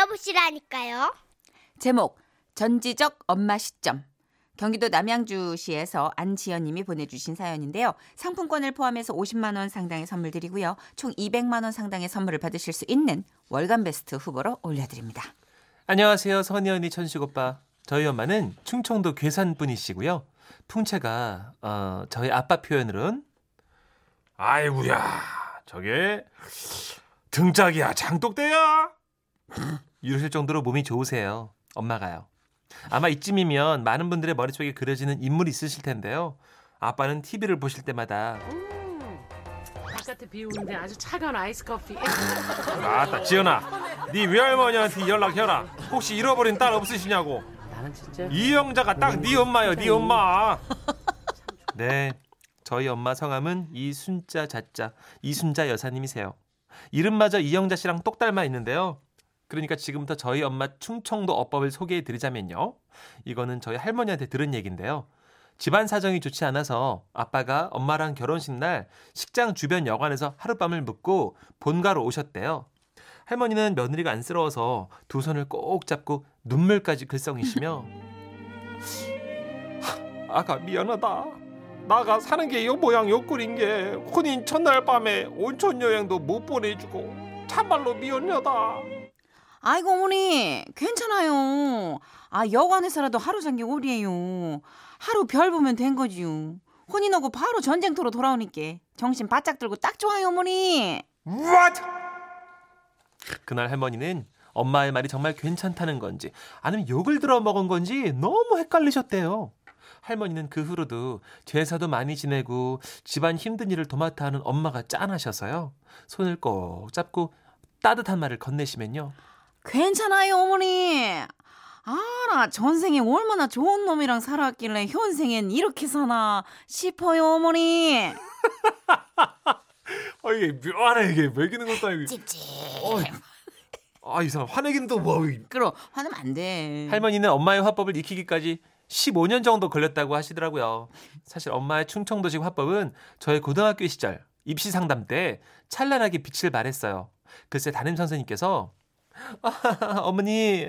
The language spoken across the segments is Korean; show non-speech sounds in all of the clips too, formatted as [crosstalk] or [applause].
들어보시라니까요. 제목 전지적 엄마 시점. 경기도 남양주시에서 안지연 님이 보내주신 사연인데요. 상품권을 포함해서 50만 원 상당의 선물 드리고요. 총 200만 원 상당의 선물을 받으실 수 있는 월간 베스트 후보로 올려드립니다. 안녕하세요, 선희 언니, 천식 오빠. 저희 엄마는 충청도 괴산 분이시고요. 풍채가 어, 저희 아빠 표현으로는 아이구야, 저게 등짝이야, 장독대야. [laughs] 이러실 정도로 몸이 좋으세요. 엄마가요. 아마 이쯤이면 많은 분들의 머릿속에 그려지는 인물이 있으실 텐데요. 아빠는 TV를 보실 때마다 바깥에 비 오는데 아주 차가운 아이스 커피. [laughs] 아따 지연아 네 외할머니한테 연락해라 혹시 잃어버린 딸 없으시냐고 나는 진짜 이영자가 딱 네 엄마요 네 엄마 [laughs] 네 저희 엄마 성함은 이순자 자자 이순자 여사님이세요 이름마저 이영자 씨랑 똑 닮아 있는데요 그러니까 지금부터 저희 엄마 충청도 어법을 소개해 드리자면요 이거는 저희 할머니한테 들은 얘기인데요 집안 사정이 좋지 않아서 아빠가 엄마랑 결혼식 날 식장 주변 여관에서 하룻밤을 묵고 본가로 오셨대요. 할머니는 며느리가 안쓰러워서 두 손을 꼭 잡고 눈물까지 글썽이시며 아가 미안하다. 나가 사는 게 요 모양 요 꼴인 게 혼인 첫날 밤에 온천 여행도 못 보내주고 참말로 미안하다. 아이고 어머니 괜찮아요. 아 여관에서라도 하루 잔게 오리에요. 하루 별 보면 된 거지요. 혼인하고 바로 전쟁터로 돌아오니까 정신 바짝 들고 딱 좋아요 어머니. What? 그날 할머니는 엄마의 말이 정말 괜찮다는 건지 아니면 욕을 들어 먹은 건지 너무 헷갈리셨대요. 할머니는 그 후로도 제사도 많이 지내고 집안 힘든 일을 도맡아 하는 엄마가 짠하셔서요. 손을 꼭 잡고 따뜻한 말을 건네시면요. 괜찮아요 어머니. 아나 전생에 얼마나 좋은 놈이랑 살았길래 현생엔 이렇게 사나 싶어요 어머니. [laughs] 아 이게 묘하네 이게 매기는 것도 아니고. 찝찝. 아이 사람 화내기는 또 뭐. 그럼 화내면 안 돼. 할머니는 엄마의 화법을 익히기까지 15년 정도 걸렸다고 하시더라고요. 사실 엄마의 충청도식 화법은 저의 고등학교 시절 입시 상담 때 찬란하게 빛을 발했어요. 글쎄 담임 선생님께서 [laughs] 아, 어머니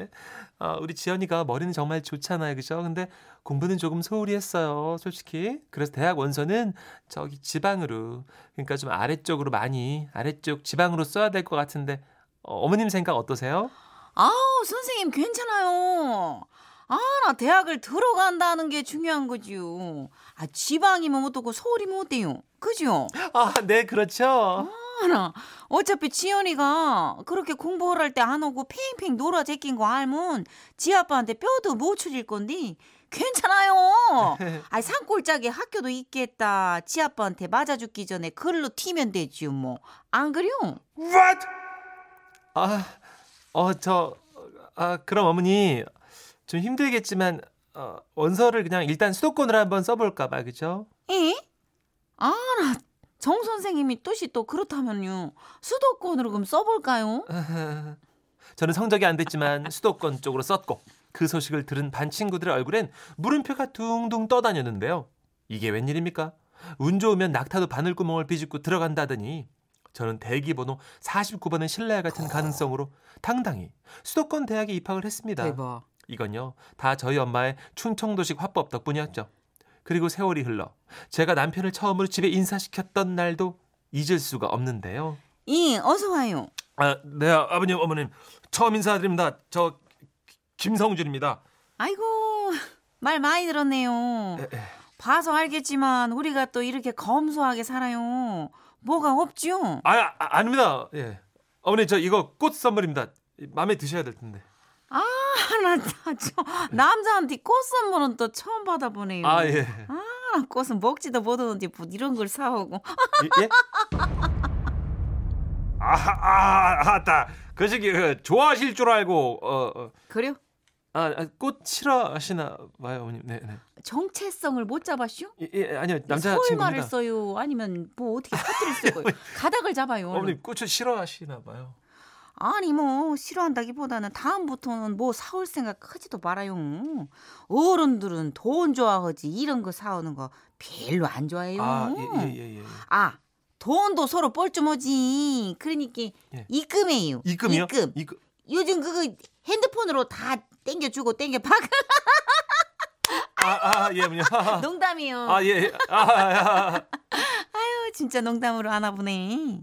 아, 우리 지연이가 머리는 정말 좋잖아요. 그죠? 근데 공부는 조금 소홀히 했어요. 솔직히. 그래서 대학 원서는 저기 지방으로 그러니까 좀 아래쪽으로 많이 아래쪽 지방으로 써야 될 것 같은데 어, 어머님 생각 어떠세요? 아우 선생님 괜찮아요. 아 나 대학을 들어간다는 게 중요한 거지요. 아 지방이면 어떻고 서울이면 어때요? 그죠? 아, 네, 그렇죠. 아 나 어차피 지연이가 그렇게 공부를 할 때 안 오고 팽팽 놀아 제낀 거 알면 지 아빠한테 뼈도 못 추릴 건데 괜찮아요. [laughs] 아 산골짜기 학교도 있겠다. 지 아빠한테 맞아 죽기 전에 글로 튀면 되지요 뭐. 안 그래요? What? 아, 어, 저, 아, 그럼 어머니, 좀 힘들겠지만, 어, 원서를 그냥 일단 수도권으로 한번 써볼까 봐, 그죠? 에? 아, 나 정 선생님이 뜻이 또 그렇다면요. 수도권으로 그럼 써볼까요? [laughs] 저는 성적이 안 됐지만 수도권 쪽으로 썼고, 그 소식을 들은 반 친구들의 얼굴엔 물음표가 둥둥 떠다녔는데요. 이게 웬일입니까? 운 좋으면 낙타도 바늘구멍을 비집고 들어간다더니, 저는 대기번호 49번의 신라와 같은 가능성으로 당당히 수도권 대학에 입학을 했습니다. 대박. 이건요, 다 저희 엄마의 충청도식 화법 덕분이었죠. 그리고 세월이 흘러 제가 남편을 처음으로 집에 인사시켰던 날도 잊을 수가 없는데요. 이 어서 와요. 아, 네, 아버님, 어머님. 처음 인사드립니다. 저 김성준입니다. 아이고 말 많이 들었네요. 에, 에. 봐서 알겠지만 우리가 또 이렇게 검소하게 살아요. 뭐가 없죠? 아, 아, 아닙니다. 예. 어머니, 저 이거 꽃 선물입니다. 마음에 드셔야 될 텐데. 아, 나저 남자한테 꽃 선물은 또 처음 받아보네요. 아, 예. 아, 나 꽃은 먹지도 못하는데 뭐 이런 걸 사오고. 예? 아, 아, 아따. 그 시기 그, 좋아하실 줄 알고 어, 어. 그래요? 아, 아, 꽃 싫어하시나 봐요, 어머님. 네, 네. 정체성을 못 잡았슈? 예, 예 아니요. 남자 서울 친구입니다. 말을 써요? 아니면 뭐 어떻게 사투리를 쓰고 [laughs] 가닥을 잡아요? 어머님 꽃을 싫어하시나 봐요. 아니 뭐 싫어한다기보다는 다음부터는 뭐 사올 생각 하지도 말아요. 어른들은 돈 좋아하지 이런 거 사오는 거 별로 안 좋아해요. 아, 예, 예, 예, 예. 아, 돈도 서로 뻘쭘하지. 그러니까 예. 입금해요. 입금이요? 입금. 입금. 요즘 그거 핸드폰으로 다 땡겨주고 땡겨 박 아, 아, 예, 어머니. [laughs] 농담이요. 아, 예. 아, 아, 아. [laughs] 아유 진짜 농담으로 하나 보네.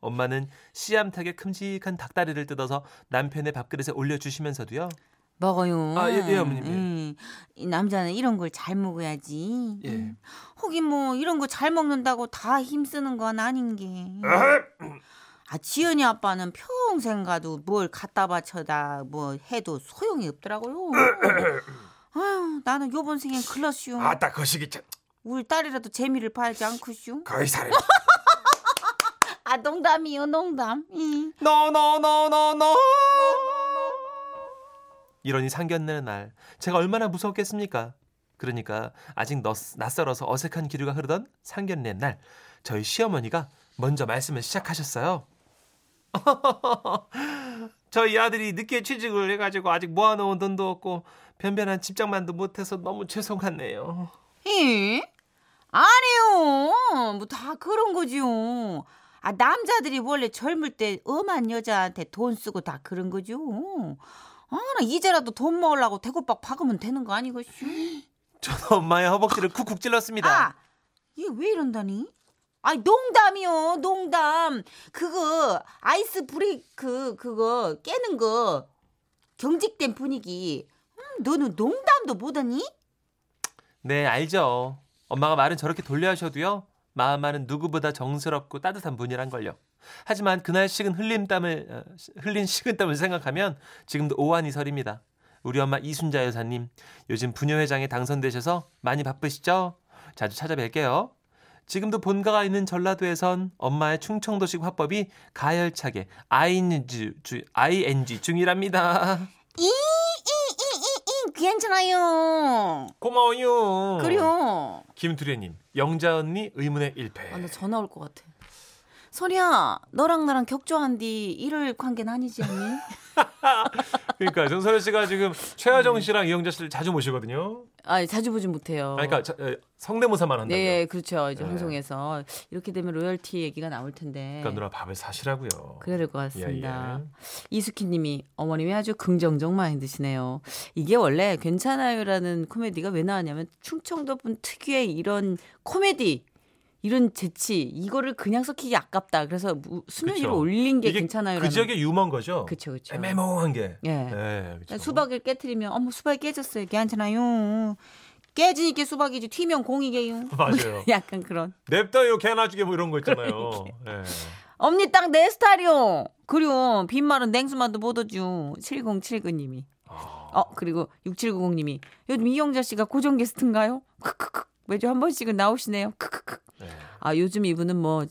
엄마는 씨암탉의 큼직한 닭다리를 뜯어서 남편의 밥그릇에 올려주시면서도요. 먹어요. 아, 예, 예, 어머님, 예. 음, 이 남자는 이런 걸 잘 먹어야지. 예. 음. 혹이 뭐 이런 거 잘 먹는다고 다 힘쓰는 건 아닌 게. 아 지연이 아빠는 평생 가도 뭘 갖다 바쳐다 뭐 해도 소용이 없더라고요. 아유 나는 요번 생엔 클러시오. 아따 거시기 참 우리 딸이라도 재미를 봐야지 않겠슈? 거의 살해. 아 농담이요 농담. 이. 노노노노노. 이러니 상견례는 날 제가 얼마나 무서웠겠습니까? 그러니까 아직 너, 낯설어서 어색한 기류가 흐르던 상견례 날 저희 시어머니가 먼저 말씀을 시작하셨어요. [laughs] 저희 아들이 늦게 취직을 해가지고 아직 모아놓은 돈도 없고 변변한 집장만도 못해서 너무 죄송하네요. 예? 아니요. 뭐 다 그런 거지요. 아 남자들이 원래 젊을 때 엄한 여자한테 돈 쓰고 다 그런 거죠. 아, 나 이제라도 돈 먹으려고 대구박 박으면 되는 거 아니겠슈? [gasps] 저는 엄마의 허벅지를 쿡쿡 찔렀습니다. 아, 얘 왜 이런다니? 아니 농담이요, 농담. 그거 아이스 브레이크 그거 깨는 거 경직된 분위기. 음, 너는 농담도 못하니? 네, 알죠. 엄마가 말은 저렇게 돌려 하셔도요. 마음만은 누구보다 정스럽고 따뜻한 분이란 걸요. 하지만 그날 식은 흘린 땀을 어, 흘린 식은 땀을 생각하면 지금도 오한이 서립니다. 우리 엄마 이순자 여사님 요즘 부녀회장에 당선되셔서 많이 바쁘시죠? 자주 찾아뵐게요. 지금도 본가가 있는 전라도에선 엄마의 충청도식 화법이 가열차게 ING, 주, ING 중이랍니다. 이, 이, 이, 이, 이, 괜찮아요. 고마워요. 그래요. 김두래님, 영자 언니 의문의 일패. 아, 나 전화 올 것 같아. 선이야, 너랑 나랑 격조한 뒤 이럴 관계는 아니지 않니? [laughs] [laughs] 그러니까 정선혜 씨가 지금 최하정 씨랑 이영자 씨를 자주 모시거든요. 아, 자주 보진 못해요. 아니, 그러니까 성대모사만 한다고요. 네, 그렇죠. 이제 네. 방송에서 이렇게 되면 로열티 얘기가 나올 텐데. 그러니까 누나 밥을 사시라고요. 그래야 될 것 같습니다. 예, 예. 이수키님이 어머님이 아주 긍정적 마인드시네요. 이게 원래 괜찮아요라는 코미디가 왜 나왔냐면 충청도 분 특유의 이런 코미디 이런 재치 이거를 그냥 섞이기 아깝다. 그래서 무- 수면 위로. 올린 게 이게 괜찮아요라는. 그 지역의 유머인 거죠. 그쵸 그쵸. 애매모호한 게. 예. 네, 그쵸. 수박을 깨트리면 어머 수박이 깨졌어요. 괜찮아요. 깨지니까 수박이지 튀면 공이게요. [laughs] 맞아요. [laughs] 약간 그런. 냅둬요 개나주게 뭐 이런 거 있잖아요. 예. 언니 딱 내 스타일이요. 그리고 빈말은 냉수만도 못 얻죠. 7079님이. 아, 어 그리고 6790님이 요즘 이영자 씨가 고정 게스트인가요? 크크크 매주 한 번씩은 나오시네요. 크크크. 네. 아 요즘 이분은 뭐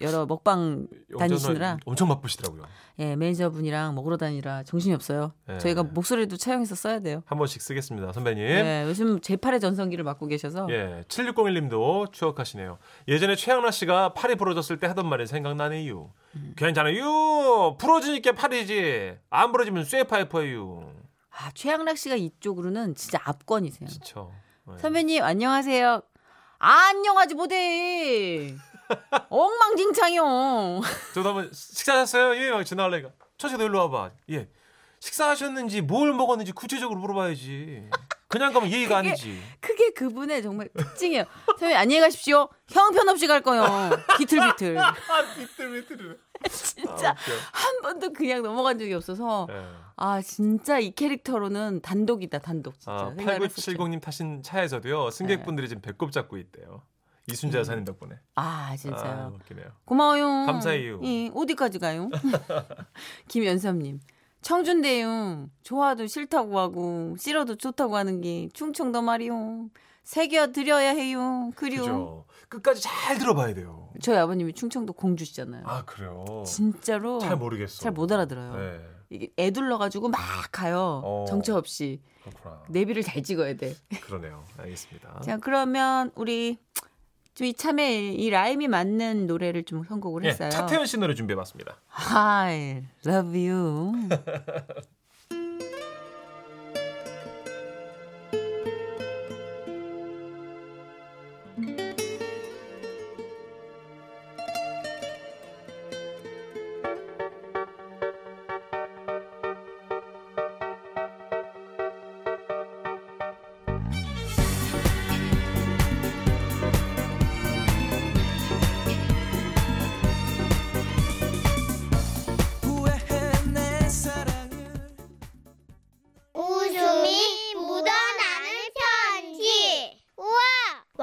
여러 먹방 다니시느라 엄청 바쁘시더라고요. 예 매니저분이랑 먹으러 다니라 정신이 없어요. 네. 저희가 목소리도 차용해서 써야 돼요. 한 번씩 쓰겠습니다, 선배님. 예 요즘 제8의 전성기를 맡고 계셔서 예, 7601님도 추억하시네요. 예전에 최양락 씨가 팔이 부러졌을 때 하던 말이 생각나네요. 음. 괜찮아요. 부러지니까 팔이지. 안 부러지면 쇠파이퍼예요. 아 최양락 씨가 이쪽으로는 진짜 압권이세요. 그렇죠. 예. 선배님 안녕하세요. 안녕하지 못해. 엉망진창이요. 저도 한번 식사하셨어요? 예, 막 지나갈래니까. 처제도 일로 와봐. 예. 식사하셨는지 뭘 먹었는지 구체적으로 물어봐야지. 그냥 가면 예의가 그게- 아니지. 그게 그분의 정말 특징이에요. 선배님 안녕히 가십시오. 형편없이 갈 거요. 비틀비틀. [laughs] 아, 비틀비틀. [laughs] 진짜 한 번도 그냥 넘어간 적이 없어서 예. 아 진짜 이 캐릭터로는 단독이다 단독 진짜 아, 생각을 했었죠. 8970님 타신 차에서도요. 승객분들이 지금 배꼽 잡고 있대요. 이순자 여사님 덕분에. 아 아, 음. 진짜요. 웃기네요. 고마워요. 감사해요. 예, 어디까지 가요? [laughs] 김연섭님. 청준대요. 좋아도 싫다고 하고 싫어도 좋다고 하는 게 충청도 말이요. 새겨 드려야 해요. 그리고 그죠. 끝까지 잘 들어봐야 돼요. 저희 아버님이 충청도 공주시잖아요. 아, 그래요. 진짜로 잘 모르겠어. 잘 못 알아들어요. 네. 이게 애둘러 가지고 막 가요. 어. 정처 없이 그렇구나. 내비를 잘 찍어야 돼. [laughs] 그러네요. 알겠습니다. 자 그러면 우리 좀 이참에 이 라임이 맞는 노래를 좀 선곡을 예, 했어요. 차태현 씨 노래 준비해봤습니다. I love you. [laughs]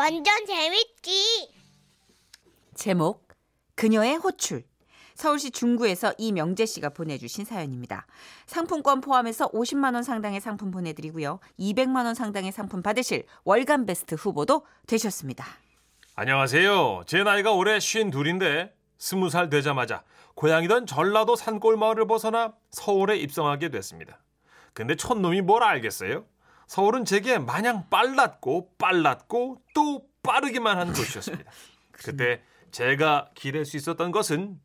완전 재밌지. 제목 그녀의 호출 서울시 중구에서 이명재 씨가 보내주신 사연입니다. 상품권 포함해서 50만 원 상당의 상품 보내드리고요. 200만 원 상당의 상품 받으실 월간 베스트 후보도 되셨습니다. 안녕하세요. 제 나이가 올해 쉰 둘인데 스무 살 되자마자 고향이던 전라도 산골 마을을 벗어나 서울에 입성하게 됐습니다. 근데 촌놈이 뭘 알겠어요? 서울은 제게 마냥 빨랐고 빨랐고 또 빠르기만 한 곳이었습니다. [laughs] 그때 제가 기댈 수 있었던 것은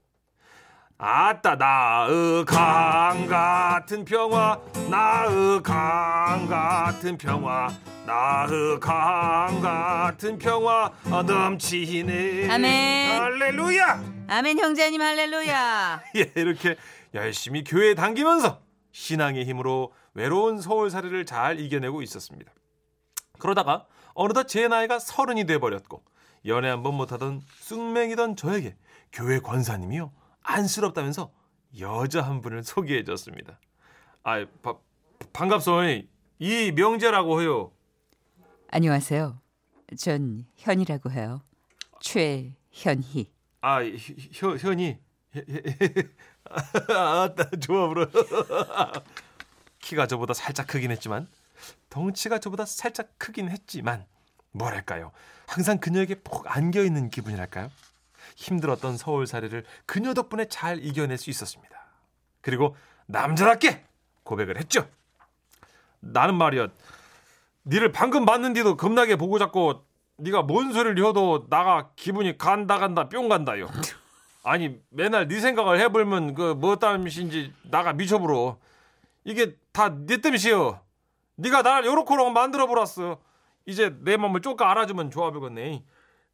아따 나의 강 같은 평화 나의 강 같은 평화 나의 강 같은 평화 넘치네 아멘. 할렐루야 아멘 형제님 할렐루야. [laughs] 예, 이렇게 열심히 교회에 당기면서 신앙의 힘으로 외로운 서울살이를 잘 이겨내고 있었습니다. 그러다가 어느덧 제 나이가 서른이 돼버렸고 연애 한 번 못하던 쑥맹이던 저에게 교회 권사님이요 안쓰럽다면서 여자 한 분을 소개해줬습니다. 아, 바, 반갑소이 이 명재라고 해요. 안녕하세요. 전 현이라고 해요. 최현희. 아, 현, 현이. [laughs] 아, 좋아, 불어. 키가 저보다 살짝 크긴 했지만, 덩치가 저보다 살짝 크긴 했지만, 뭐랄까요. 항상 그녀에게 푹 안겨 있는 기분이랄까요. 힘들었던 서울살이를 그녀 덕분에 잘 이겨낼 수 있었습니다. 그리고 남자답게 고백을 했죠. 나는 말이야, 니를 방금 봤는데도 겁나게 보고 잡고 네가 뭔 소리를 해도 나가 기분이 간다 간다 뿅 간다요. 아니 맨날 네 생각을 해보면 그뭐 땀이신지 나가 미쳐불어. 이게 다 네 땜이시여. 네가 나를 요렇게로 만들어 보랐어. 이제 내 마음을 조금 알아주면 좋아 보겠네.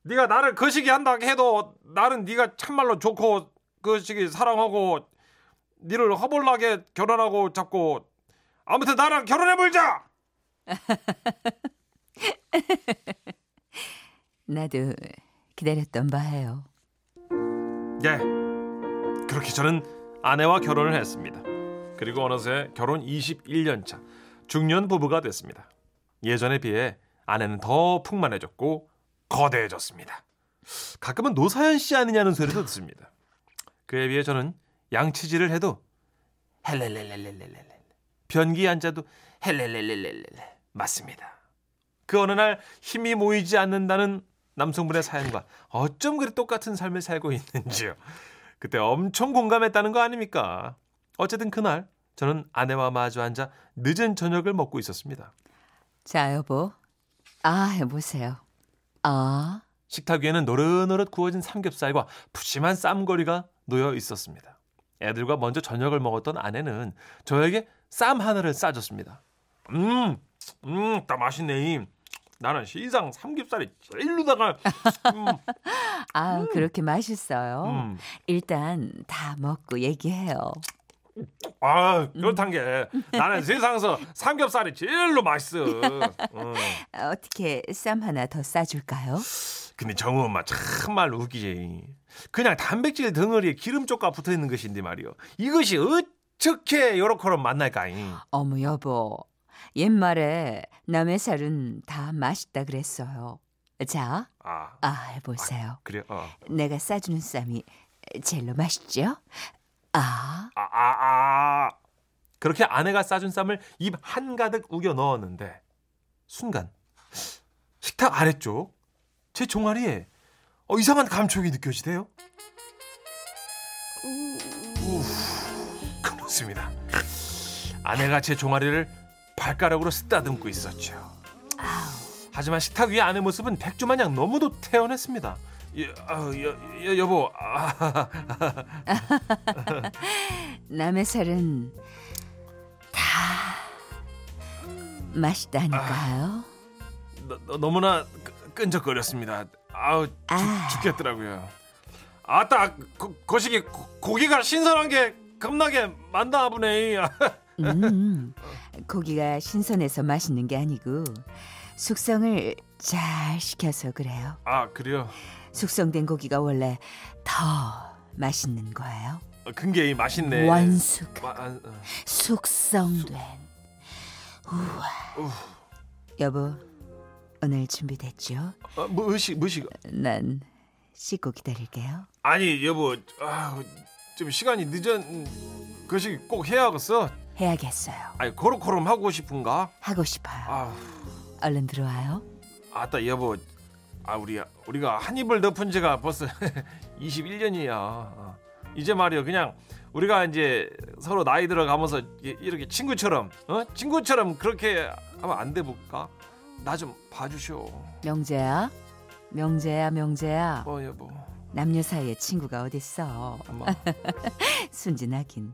네가 나를 거시기 한다 해도 나는 네가 참말로 좋고 거시기 사랑하고 니를 허벌나게 결혼하고 잡고 아무튼 나랑 결혼해 볼자. [laughs] 나도 기다렸던 바예요. 예. 그렇게 저는 아내와 결혼을 했습니다. 그리고 어느새 결혼 21년 차 중년 부부가 됐습니다. 예전에 비해 아내는 더 풍만해졌고 거대해졌습니다. 가끔은 노사연 씨 아니냐는 소리도 듣습니다. 그에 비해 저는 양치질을 해도 헬렐렐렐렐렐 변기 앉아도 헬렐렐렐렐렐 맞습니다. 그 어느 날 힘이 모이지 않는다는 남성분의 사연과 어쩜 그리 똑같은 삶을 살고 있는지요. 그때 엄청 공감했다는 거 아닙니까? 어쨌든 그날 저는 아내와 마주 앉아 늦은 저녁을 먹고 있었습니다. 자, 여보. 아, 해보세요. 아, 식탁 위에는 노릇노릇 구워진 삼겹살과 푸짐한 쌈거리가 놓여 있었습니다. 애들과 먼저 저녁을 먹었던 아내는 저에게 쌈 하나를 싸줬습니다. 음, 음, 딱 맛있네. 나는 시상 삼겹살이 제일로다가 음, [laughs] 아, 그렇게 맛있어요. 음. 일단 다 먹고 얘기해요. 아 그렇단 게 나는 세상에서 삼겹살이 제일로 맛있어. 음. 아, 어떻게 쌈 하나 더 싸줄까요? 근데 정우 엄마 참말 웃기지. 그냥 단백질 덩어리에 기름 쪽가 붙어 있는 것인데 말이요. 이것이 어떻게 요렇게로 만날까잉? 어머, 여보. 옛말에 남의 살은 다 맛있다 그랬어요. 자, 아 아, 해보세요. 그래 어. 내가 싸주는 쌈이 제일로 맛있죠? 아, 아, 아, 아. 그렇게 아내가 싸준 쌈을 입 한가득 우겨 넣었는데 순간 식탁 아래쪽 제 종아리에 어, 이상한 감촉이 느껴지대요. 우, 그렇습니다. 아내가 제 종아리를 발가락으로 쓰다듬고 있었죠. 하지만 식탁 위의 아내 모습은 백주 마냥 너무도 태연했습니다. 여, 아, 여, 여, 여보, 아, [laughs] 남의 살은 다 맛있다니까요. 너, 너- 너무나 끄- 끈적거렸습니다. 아우 죽, 아. 죽겠더라고요. 아따 거, 거시기 고- 고기가 신선한 게 겁나게 많다 보네. [laughs] 음, 고기가 신선해서 맛있는 게 아니고 숙성을 잘 시켜서 그래요. 아 그래요. 숙성된 고기가 원래 더 맛있는 거예요. 어, 근게 맛있네. 마- 아, 어. 숙성된 우와. 우. 여보 오늘 준비됐죠? 어, 무식 무식. 난 씻고 기다릴게요. 아니 여보, 아, 좀 시간이 늦은 것이 꼭 해야겠어. 해야겠어요. 아니 코로코름 하고 싶은가? 하고 싶어요. 아, 얼른 들어와요. 아따 여보, 아 우리 우리가 한 입을 덮은 지가 벌써 [laughs] 21년이야. 이제 말이야 그냥 우리가 이제 서로 나이 들어가면서 이- 이렇게 친구처럼, 어 친구처럼 그렇게 하면 안 돼 볼까? 나 좀 봐주쇼. 명재야, 명재야, 명재야. 어 여보, 남녀 사이에 친구가 어딨어? [laughs] 순진하긴.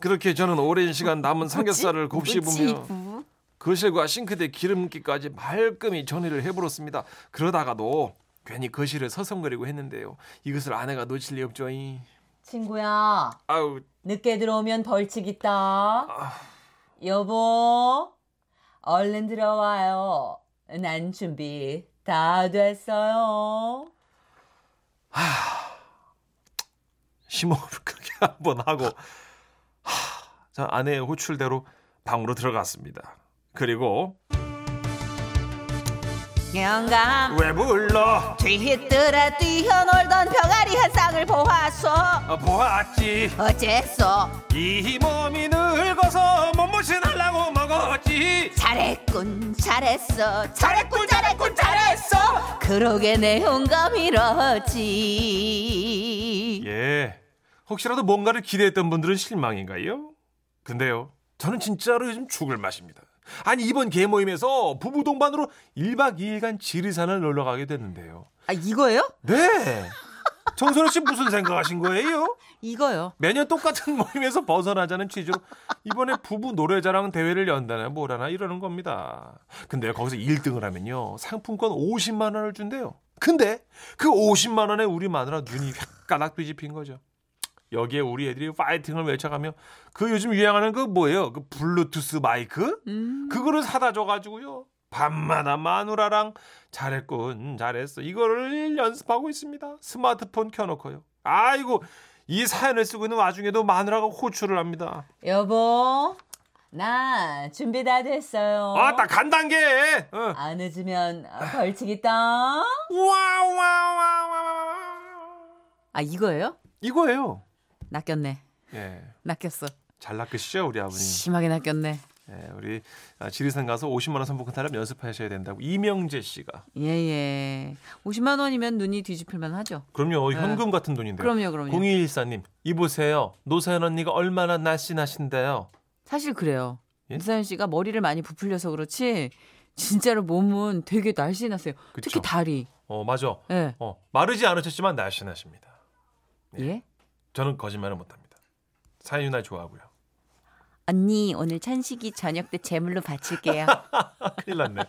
그렇게 저는 오랜 시간 남은 삼겹살을 곱씹으며? 거실과 싱크대 기름기까지 말끔히 정리를 해버렸습니다. 그러다가도 괜히 거실을 서성거리고 했는데요. 이것을 아내가 놓칠 리 없죠. 이. 친구야, 아우 늦게 들어오면 벌칙 있다. 아. 여보, 얼른 들어와요. 난 준비 다 됐어요. 심호흡을 크게 [laughs] 한번 하고 하, 자 아내의 호출대로 방으로 들어갔습니다. 그리고 영감 왜 불러? 뒤뜰에 뛰어놀던 병아리 한 쌍을 보았소. 아, 보았지. 어째서 이 몸이 늙어서 몸무신 하려고 먹었지. 잘했군 잘했어 잘했군 잘했군 잘했어 그러게 내 영감이러지 예. 혹시라도 뭔가를 기대했던 분들은 실망인가요? 근데요. 저는 진짜로 요즘 죽을 맛입니다. 아니 이번 개 모임에서 부부 동반으로 1박 2일간 지리산을 놀러 가게 됐는데요. 아 이거예요? 네. 정선우 씨 무슨 생각하신 거예요? 이거요 매년 똑같은 [laughs] 모임에서 벗어나자는 취지로 이번에 부부 노래자랑 대회를 연다나 뭐라나 이러는 겁니다. 근데 거기서 1등을 하면요. 상품권 50만 원을 준대요. 근데 그 50만 원에 우리 마누라 눈이 [laughs] 홧가닥 뒤집힌 거죠. 여기에 우리 애들이 파이팅을 외쳐가며 그 요즘 유행하는 그 뭐예요? 그 블루투스 마이크? 음. 그거를 사다 줘가지고요. 밤마다 마누라랑 잘했군, 잘했어. 이거를 연습하고 있습니다. 스마트폰 켜놓고요. 아이고, 이 사연을 쓰고 있는 와중에도 마누라가 호출을 합니다. 여보, 나 준비 다 됐어요. 아, 딱간 단 계! 어. 안 늦으면 벌칙 있다. 와와와와 아 이거예요? 이거예요. 낚였네 예. 낚였어 잘 낚으시죠, 우리 아버님. 심하게 낚였네 예, 우리 아, 지리산 가서 50만 원 상품권 타령 연습하셔야 된다고 이명재 씨가. 예예 50만 원이면 눈이 뒤집힐만 하죠 그럼요, 네. 현금 같은 돈인데요. 그럼요 그럼요 0214님, 이보세요. 노사연 언니가 얼마나 날씬하신데요. 사실 그래요 예? 이사연 씨가 머리를 많이 부풀려서 그렇지 진짜로 몸은 되게 날씬하세요 그쵸. 특히 다리 어, 맞아. 예 어, 마르지 않으셨지만 날씬하십니다. 예? 저는 거짓말을 못합니다. 사연 누나 좋아하고요. 언니 오늘 천식이 저녁 때 제물로 바칠게요. [laughs] 큰일 났네.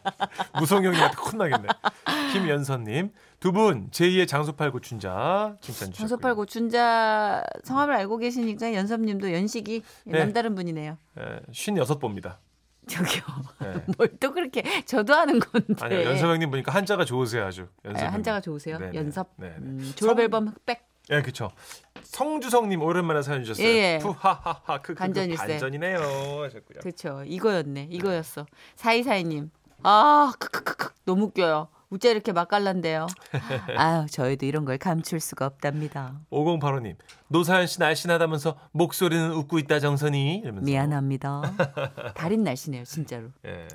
무성형님한테 혼나겠네. 김연선님 두 분 제2의 장소팔 고 춘자 칭찬 주셨고요. 장소팔 고춘자 성함을 알고 계시니까 연섭님도 연식이 네. 남다른 분이네요. 예, 56보입니다. 저기요. 예. [laughs] 뭘또 그렇게 저도 하는 건데. 아니요 연섭 형님 보니까 한자가 좋으세요 아주. 연섭 아, 형님. 한자가 좋으세요? 네네. 연섭. 네네. 음, 졸업 성- 앨범 흑백. 예, 그렇죠. 성주성님 오랜만에 사연 주셨어요. 예, 예. 푸하하하 그 반전일세. 반전이네요 하셨고요. 그렇죠. 이거였네. 이거였어. 사이사이님. 아, 크크크크 너무 웃겨요. 우짜 이렇게 맛깔난데요. [laughs] 아유, 저희도 이런 걸 감출 수가 없답니다. 5085님 노사연 씨 날씬하다면서 목소리는 웃고 있다 정선이 이러면서 미안합니다. [laughs] 달인 날씨네요, 진짜로. 예.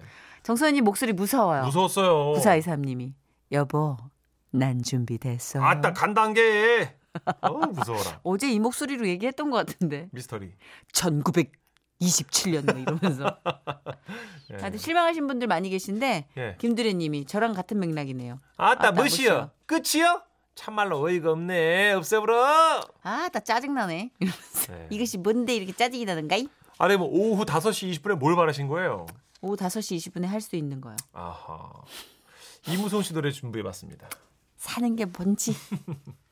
정선이 목소리 무서워요. 무서웠어요. 9423님이 여보 난 준비됐어. 아따 간 단계. 어 무서워라. [laughs] 어제 이 목소리로 얘기했던 것 같은데 미스터리. 1927년 뭐 이러면서 [laughs] 예. 다들 실망하신 분들 많이 계신데 예. 김두래 님이 저랑 같은 맥락이네요. 아따 아따, 뭐시여? 끝이요? 참말로 어이가 없네. 없애버려. 아나 짜증나네. 이러면서 네. 이것이 뭔데 이렇게 짜증이 나는가이? 아니 뭐 오후 5시 20분에 뭘 말하신 거예요? 오후 5시 20분에 할 수 있는 거요. 아하. 이무송 씨 노래 준비해봤습니다. 사는 게 뭔지 [laughs]